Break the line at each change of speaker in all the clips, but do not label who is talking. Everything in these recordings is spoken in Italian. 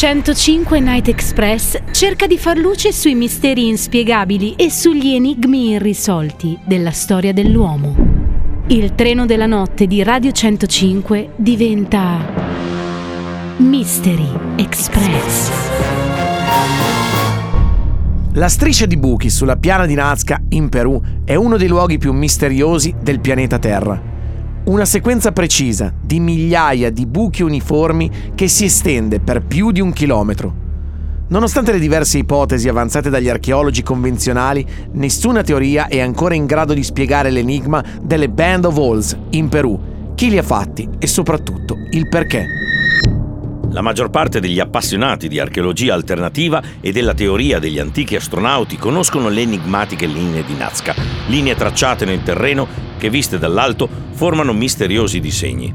105 Night Express cerca di far luce sui misteri inspiegabili e sugli enigmi irrisolti della storia dell'uomo. Il treno della notte di Radio 105 diventa Mystery Express.
La striscia di buchi sulla piana di Nazca, in Perù, è uno dei luoghi più misteriosi del pianeta Terra. Una sequenza precisa di migliaia di buchi uniformi che si estende per più di un chilometro. Nonostante le diverse ipotesi avanzate dagli archeologi convenzionali, nessuna teoria è ancora in grado di spiegare l'enigma delle Band of Holes in Perù, chi li ha fatti e soprattutto il perché.
La maggior parte degli appassionati di archeologia alternativa e della teoria degli antichi astronauti conoscono le enigmatiche linee di Nazca, linee tracciate nel terreno che viste dall'alto formano misteriosi disegni.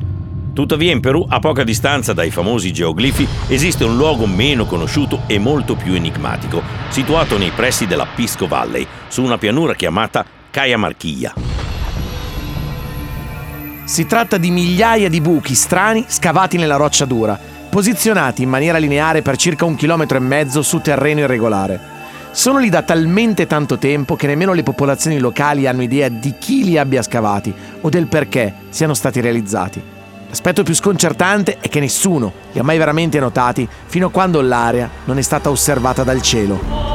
Tuttavia in Perù, a poca distanza dai famosi geoglifi, esiste un luogo meno conosciuto e molto più enigmatico, situato nei pressi della Pisco Valley, su una pianura chiamata Cayamarquilla.
Si tratta di migliaia di buchi strani scavati nella roccia dura, posizionati in maniera lineare per circa un chilometro e mezzo su terreno irregolare. Sono lì da talmente tanto tempo che nemmeno le popolazioni locali hanno idea di chi li abbia scavati o del perché siano stati realizzati. L'aspetto più sconcertante è che nessuno li ha mai veramente notati fino a quando l'area non è stata osservata dal cielo.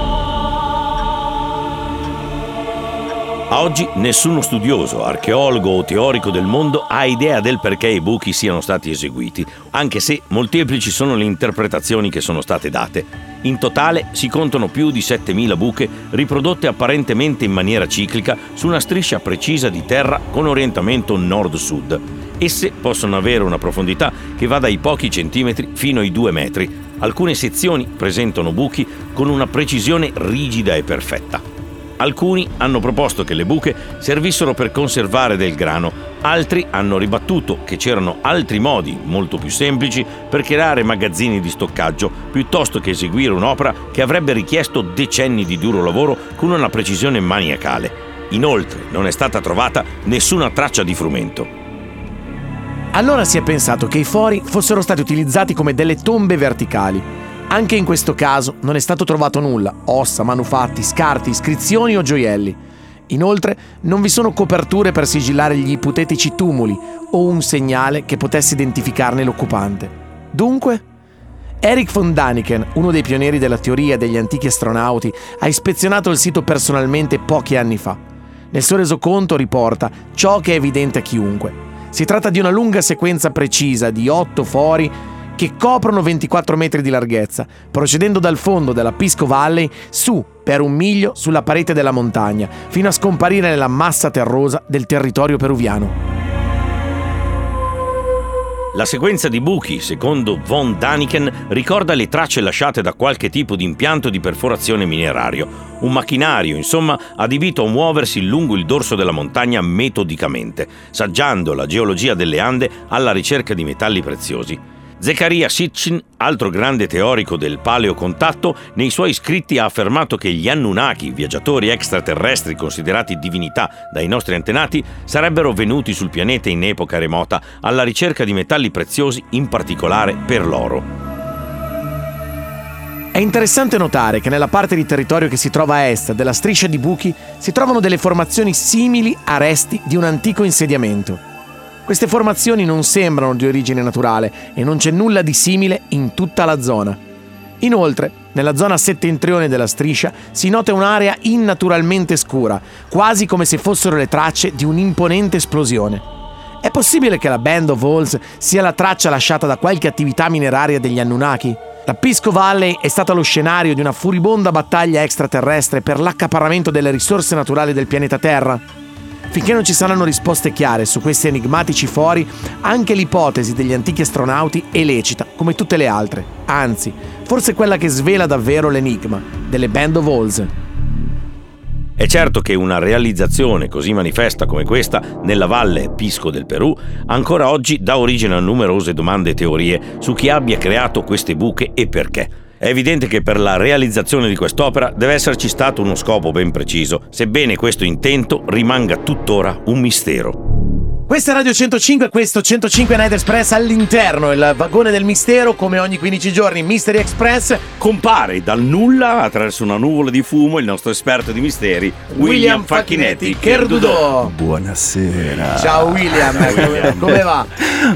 A oggi nessuno studioso, archeologo o teorico del mondo ha idea del perché i buchi siano stati eseguiti, anche se molteplici sono le interpretazioni che sono state date. In totale si contano più di 7.000 buche riprodotte apparentemente in maniera ciclica su una striscia precisa di terra con orientamento nord-sud. Esse possono avere una profondità che va dai pochi centimetri fino ai due metri. Alcune sezioni presentano buchi con una precisione rigida e perfetta. Alcuni hanno proposto che le buche servissero per conservare del grano, altri hanno ribattuto che c'erano altri modi, molto più semplici, per creare magazzini di stoccaggio, piuttosto che eseguire un'opera che avrebbe richiesto decenni di duro lavoro con una precisione maniacale. Inoltre non è stata trovata nessuna traccia di frumento.
Allora si è pensato che i fori fossero stati utilizzati come delle tombe verticali anche in questo caso non è stato trovato nulla, ossa, manufatti, scarti, iscrizioni o gioielli. Inoltre non vi sono coperture per sigillare gli ipotetici tumuli o un segnale che potesse identificarne l'occupante. Dunque, Eric von Daniken, uno dei pionieri della teoria degli antichi astronauti, ha ispezionato il sito personalmente pochi anni fa. Nel suo resoconto riporta ciò che è evidente a chiunque. Si tratta di una lunga sequenza precisa di otto fori che coprono 24 metri di larghezza, procedendo dal fondo della Pisco Valley su per un miglio sulla parete della montagna, fino a scomparire nella massa terrosa del territorio peruviano.
La sequenza di buchi, secondo von Daniken, ricorda le tracce lasciate da qualche tipo di impianto di perforazione minerario, un macchinario, insomma, adibito a muoversi lungo il dorso della montagna metodicamente, saggiando la geologia delle Ande alla ricerca di metalli preziosi. Zekaria Sitchin, altro grande teorico del paleocontatto, nei suoi scritti ha affermato che gli Anunnaki, viaggiatori extraterrestri considerati divinità dai nostri antenati, sarebbero venuti sul pianeta in epoca remota alla ricerca di metalli preziosi, in particolare per l'oro.
È interessante notare che nella parte di territorio che si trova a est della striscia di buchi si trovano delle formazioni simili a resti di un antico insediamento. Queste formazioni non sembrano di origine naturale e non c'è nulla di simile in tutta la zona. Inoltre, nella zona settentrione della striscia si nota un'area innaturalmente scura, quasi come se fossero le tracce di un'imponente esplosione. È possibile che la Band of Holes sia la traccia lasciata da qualche attività mineraria degli Anunnaki? La Pisco Valley è stata lo scenario di una furibonda battaglia extraterrestre per l'accaparramento delle risorse naturali del pianeta Terra? Finché non ci saranno risposte chiare su questi enigmatici fori, anche l'ipotesi degli antichi astronauti è lecita, come tutte le altre. Anzi, forse quella che svela davvero l'enigma delle Band of Holes.
È certo che una realizzazione così manifesta come questa nella valle Pisco del Perù ancora oggi dà origine a numerose domande e teorie su chi abbia creato queste buche e perché. È evidente che per la realizzazione di quest'opera deve esserci stato uno scopo ben preciso, sebbene questo intento rimanga tuttora un mistero.
Questa è Radio 105, questo 105 Night Express all'interno, il vagone del mistero, come ogni 15 giorni, Mystery Express.
Compare dal nulla attraverso una nuvola di fumo il nostro esperto di misteri, William,
William
Facchinetti,
Kerdudo.
Buonasera.
Ciao William,
William.
come va?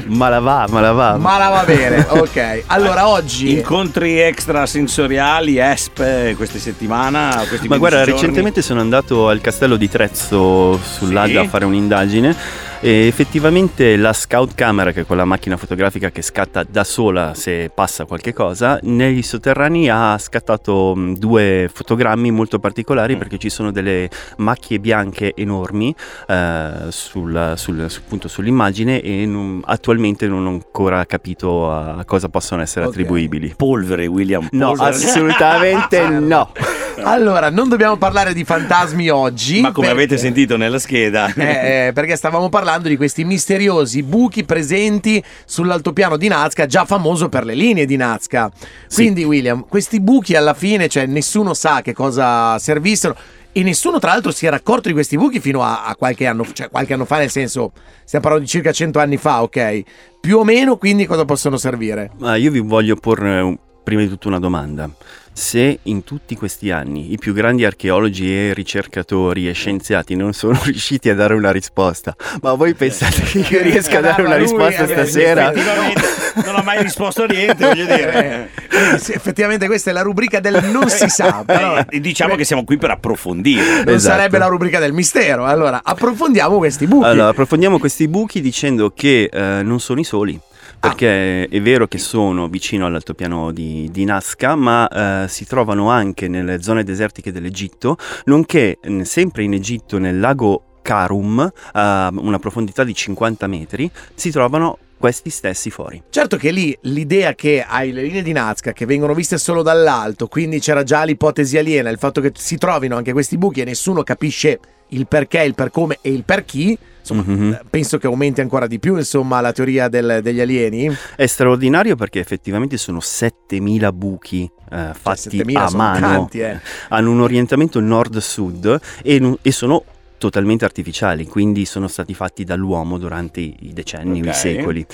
Ma la va, ma la va.
Ma la va bene, ok. Allora oggi...
Incontri extrasensoriali, ESP questa settimana, questi
Ma
15
guarda,
giorni?
recentemente sono andato al castello di Trezzo sull'Adda
Sì?
a fare un'indagine e effettivamente la scout camera, che è quella macchina fotografica che scatta da sola se passa qualche cosa, negli sotterranei ha scattato due fotogrammi molto particolari
Mm.
perché ci sono delle macchie bianche enormi eh, sul- sul- su- appunto sull'immagine e non- attualmente non ho ancora capito a cosa possono essere
Ok.
attribuibili.
Polvere, William.
No,
polvere.
assolutamente no.
Allora, non dobbiamo parlare di fantasmi oggi.
Ma come
perché-
avete sentito nella scheda,
Eh, eh, perché stavamo parlando di questi misteriosi buchi presenti sull'altopiano di Nazca, già famoso per le linee di Nazca. Quindi, William, questi buchi alla fine, cioè, nessuno sa che cosa servissero. E nessuno, tra l'altro, si era accorto di questi buchi fino a, a qualche anno, cioè qualche anno fa, nel senso, stiamo parlando di circa 100 anni fa, ok? Più o meno, quindi, cosa possono servire?
Ma io vi voglio porre un- prima di tutto una domanda. Se in tutti questi anni i più grandi archeologi e ricercatori e scienziati non sono riusciti a dare una risposta, ma voi pensate che io riesca a dare una risposta
eh,
stasera?
Effettivamente non ha mai risposto a niente, voglio dire.
Eh, sì, effettivamente questa è la rubrica del non si sa, però...
Eh, diciamo che siamo qui per approfondire.
Non
Esatto.
sarebbe la rubrica del mistero. Allora, approfondiamo questi buchi.
Allora, approfondiamo questi buchi dicendo che eh, non sono i soli. Perché è vero che sono vicino all'altopiano di, di Nazca, ma eh, si trovano anche nelle zone desertiche dell'Egitto, nonché sempre in Egitto nel lago Karum, a una profondità di 50 metri, si trovano questi stessi fori.
Certo che lì l'idea che hai le linee di Nazca che vengono viste solo dall'alto, quindi c'era già l'ipotesi aliena, il fatto che si trovino anche questi buchi e nessuno capisce il perché, il per come e il per chi, insomma,
Mhm.
eh, penso che aumenti ancora di più, insomma, la teoria del- degli alieni.
È straordinario perché effettivamente sono 7000 buchi eh, fatti
7000
a mano.
tanti, eh.
Hanno un orientamento nord-sud e, e sono totalmente artificiali, quindi sono stati fatti dall'uomo durante i decenni o
Ok.
i secoli.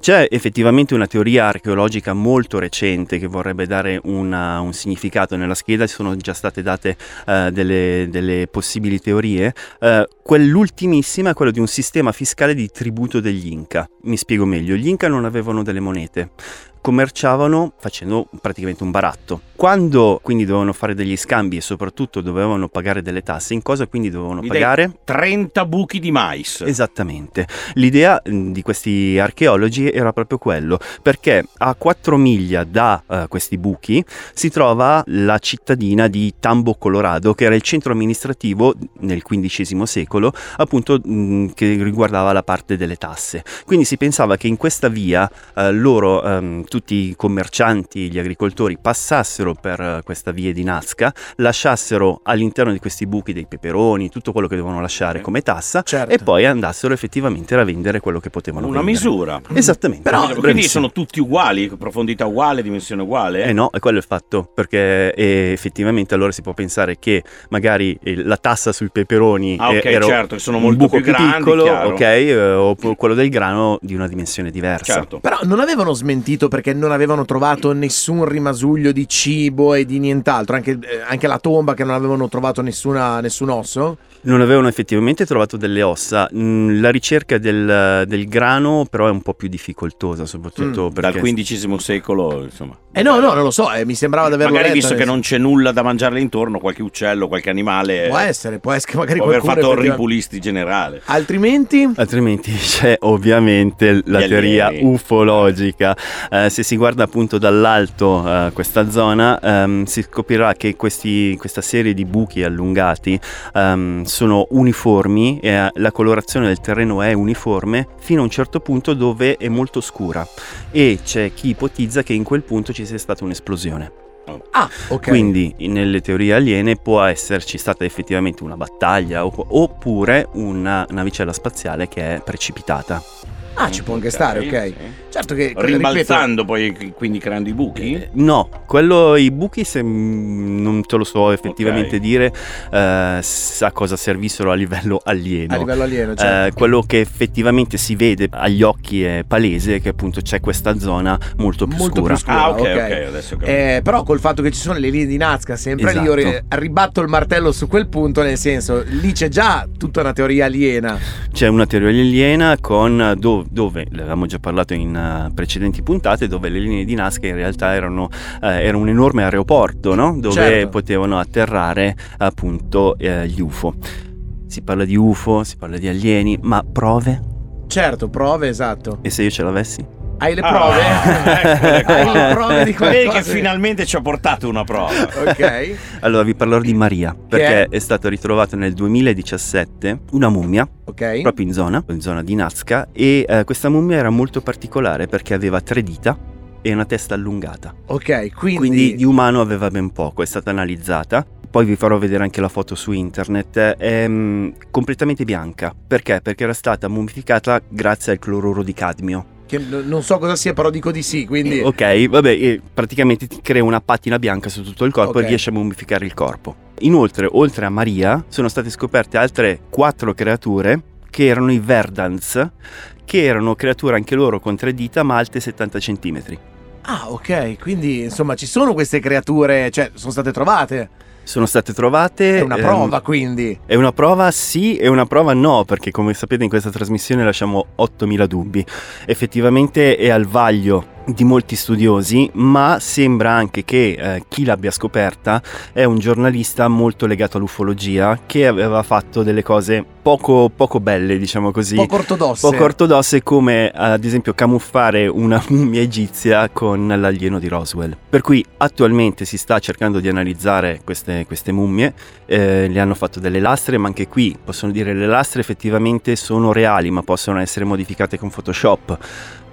C'è effettivamente una teoria archeologica molto recente che vorrebbe dare una- un significato nella scheda, sono già state date eh, delle, delle possibili teorie. Eh, quell'ultimissima è quella di un sistema fiscale di tributo degli Inca. Mi spiego meglio, gli Inca non avevano delle monete, commerciavano facendo praticamente un baratto. Quando quindi dovevano fare degli scambi e soprattutto dovevano pagare delle tasse, in cosa quindi dovevano
Mi
pagare?
30 buchi di mais.
Esattamente. L'idea mh, di questi archeologi era proprio quello, perché a 4 miglia da eh, questi buchi si trova la cittadina di Tambo Colorado, che era il centro amministrativo nel XV secolo, appunto mh, che riguardava la parte delle tasse. Quindi si pensava che in questa via eh, loro, ehm, tutti i commercianti, gli agricoltori, passassero per eh, questa via di Nazca, lasciassero all'interno di questi buchi dei peperoni, tutto quello che devono lasciare come tassa,
Certo.
e poi andassero effettivamente a vendere quello che potevano
Una
vendere.
misura.
Esattamente.
Però-
quindi sono tutti uguali, profondità uguale, dimensione uguale.
Eh no, è quello il fatto, perché eh, effettivamente allora si può pensare che magari eh, la tassa sui peperoni
Ah,
eh,
ok,
era
certo, che sono
un
molto
buco
più grandi,
piccolo,
chiaro.
ok, o quello del grano di una dimensione diversa.
certo.
Però non avevano smentito perché non avevano trovato nessun rimasuglio di cibo e di nient'altro, anche, eh, anche la tomba che non avevano trovato nessuna- nessun osso.
Non avevano effettivamente trovato delle ossa. Mm, la ricerca del, del grano però è un po' più difficoltosa, soprattutto
Mm,
perché...
Dal XV secolo, insomma.
Eh no, no, non lo so, eh, mi sembrava di averlo
Magari
letto,
visto che non c'è nulla da mangiarle intorno, qualche uccello, qualche animale
Può essere, può essere che magari
può aver fatto il ripulisti generale.
Altrimenti...
Altrimenti c'è ovviamente la
Gli
teoria
alieni.
ufologica. Eh, se si guarda appunto dall'alto eh, questa zona, ehm, si scoprirà che questi- questa serie di buchi allungati ehm, sono uniformi e eh, la colorazione del terreno è uniforme fino a un certo punto dove è molto scura e c'è chi ipotizza che in quel punto ci sia stata un'esplosione.
Ah, ok.
Quindi nelle teorie aliene può esserci stata effettivamente una battaglia oppure una navicella spaziale che è precipitata.
Ah, ci può anche stare, ok.
sì.
Certo che
Rimbalzando poi, quindi creando i buchi?
Eh, no, quello, i buchi se, non te lo so effettivamente
Ok.
dire eh, a cosa servissero a livello alieno.
A livello alieno,
Eh,
certo.
quello che effettivamente si vede agli occhi è palese che appunto c'è questa zona molto più
Molto
scura.
più scura.
Ah, ok,
ok.
ok, adesso ho capito.
Eh, però col fatto che ci sono le linee di Nazca sempre lì, io ri-
Esatto.
ribatto il martello su quel punto, nel senso, lì c'è già tutta una teoria aliena.
C'è una teoria aliena con do- dove, l'avevamo già parlato in eh, precedenti puntate, dove le linee di Nazca in realtà erano eh, era un enorme aeroporto, no? Dove
Certo.
potevano atterrare appunto eh, gli UFO. Si parla di UFO, si parla di alieni, ma prove?
Certo, prove, esatto.
E se io ce l'avessi?
Hai le
Ah,
prove?
eccole qua.
Hai le prove di
Vedi
qualcosa?
che finalmente ci ha portato una prova.
Ok.
Allora vi parlerò di Maria, perché
è?
è stata ritrovata nel 2017 una mummia
Ok.
proprio in zona, in zona di Nazca, e eh, questa mummia era molto particolare perché aveva tre dita e una testa allungata.
Ok, quindi,
Quindi di umano aveva ben poco, è stata analizzata. Poi vi farò vedere anche la foto su internet. È mm, completamente bianca. Perché? Perché era stata mummificata grazie al cloruro di cadmio.
Che non so cosa sia, però dico di sì, quindi
Ok, vabbè, praticamente ti crea una patina bianca su tutto il corpo
Ok.
e riesce a mummificare il corpo. Inoltre, oltre a Maria, sono state scoperte altre quattro creature che erano i Verdans, che erano creature anche loro con tre dita ma alte 70 cm.
Ah, ok, quindi insomma ci sono queste creature, cioè sono state trovate.
Sono state trovate.
È una
ehm,
prova, quindi.
È una prova sì e una prova no, perché come sapete in questa trasmissione lasciamo 8000 dubbi. Effettivamente è al vaglio di molti studiosi, ma sembra anche che eh, chi l'abbia scoperta è un giornalista molto legato all'ufologia che aveva fatto delle cose poco, poco belle, diciamo così.
Poco ortodosse.
Poco ortodosse come ad esempio camuffare una mummia egizia con l'alieno di Roswell. Per cui attualmente si sta cercando di analizzare queste, queste mummie, eh, le hanno fatto delle lastre, ma anche qui possono dire le lastre effettivamente sono reali, ma possono essere modificate con Photoshop.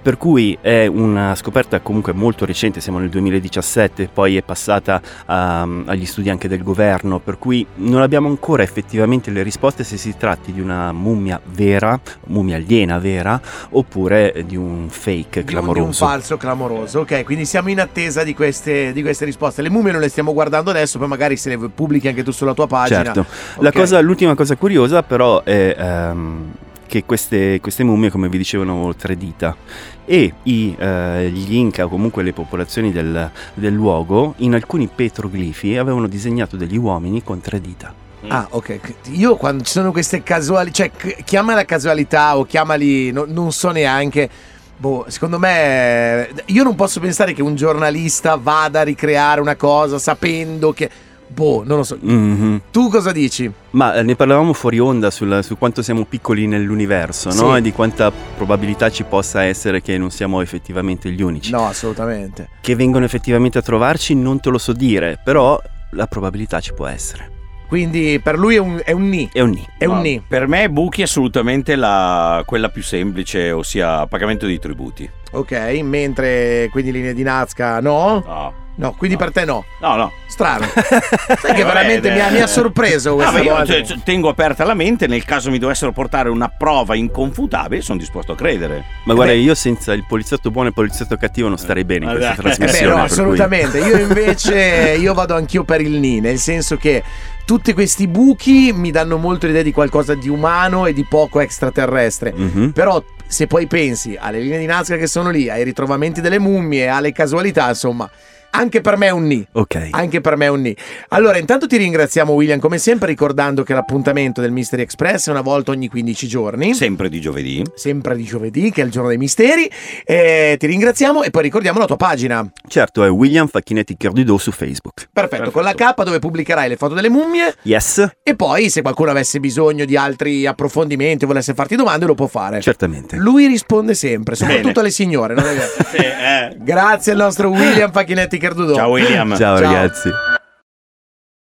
Per cui è una scoperta comunque molto recente, siamo nel 2017, poi è passata ehm, agli studi anche del governo, per cui non abbiamo ancora effettivamente le risposte se si tratti di una mummia vera, mummia aliena vera, oppure di un fake
Di un- Di un
clamoroso.
falso clamoroso. Ok, quindi siamo in attesa di queste, di queste risposte. Le mummie non le stiamo guardando adesso, poi magari se le pubblichi anche tu sulla tua pagina.
Certo. La
Ok.
cosa- l'ultima cosa curiosa però è ehm, che queste, queste mummie, come vi dicevo, hanno tre dita e i, eh, gli Inca o comunque le popolazioni del, del luogo in alcuni petroglifi avevano disegnato degli uomini con tre dita.
Ah, ok. Io quando ci sono queste casuali, cioè chiamala casualità o chiamali, no- non so neanche. Boh, secondo me io non posso pensare che un giornalista vada a ricreare una cosa sapendo che boh, non lo so.
Mhm.
Tu cosa dici?
Ma eh, ne parlavamo fuori onda sul- su quanto siamo piccoli nell'universo, no?
Sì.
E di quanta probabilità ci possa essere che non siamo effettivamente gli unici.
No, assolutamente.
Che vengono effettivamente a trovarci non te lo so dire, però la probabilità ci può essere.
Quindi per lui è un, è un ni.
È un ni.
È un
No,
ni.
Per me Buchi è assolutamente la- quella più semplice, ossia pagamento di tributi.
Ok, mentre quindi linee di Nazca no?
No,
No, quindi
No.
per te no.
no. no.
Strano. Sai che
Eh,
veramente
beh,
mi ha, mi ha sorpreso
Ah,
questa
io
volta.
cioè, cioè, tengo aperta la mente, nel caso mi dovessero portare una prova inconfutabile, sono disposto a credere.
Ma guarda,
beh.
io senza il poliziotto buono e il poliziotto cattivo non starei bene in questa
Eh,
Eh beh,
trasmissione.
no,
per cui-
assolutamente. Io invece io vado anch'io per il ni, nel senso che tutti questi buchi mi danno molto l'idea di qualcosa di umano e di poco extraterrestre.
Mhm.
Però se poi pensi alle linee di Nazca che sono lì, ai ritrovamenti delle mummie, alle casualità, insomma, anche per me è un ni.
Ok.
Anche per me è un ni. Allora, intanto ti ringraziamo, William, come sempre, ricordando che l'appuntamento del Mystery Express è una volta ogni 15 giorni.
Sempre di giovedì.
Sempre di giovedì, che è il giorno dei misteri. Eh, ti ringraziamo e poi ricordiamo la tua pagina.
Certo, è William Facchinetti Cardido su Facebook.
Perfetto, con la K dove pubblicherai le foto delle mummie.
Yes,
E poi, se qualcuno avesse bisogno di altri approfondimenti o volesse farti domande, lo può fare.
certamente.
Lui risponde sempre, soprattutto
Bene.
alle signore.
Sì, eh.
Grazie al nostro William Facchinetti Cardudo.
Ciao William.
Ciao,
Ciao.
ragazzi.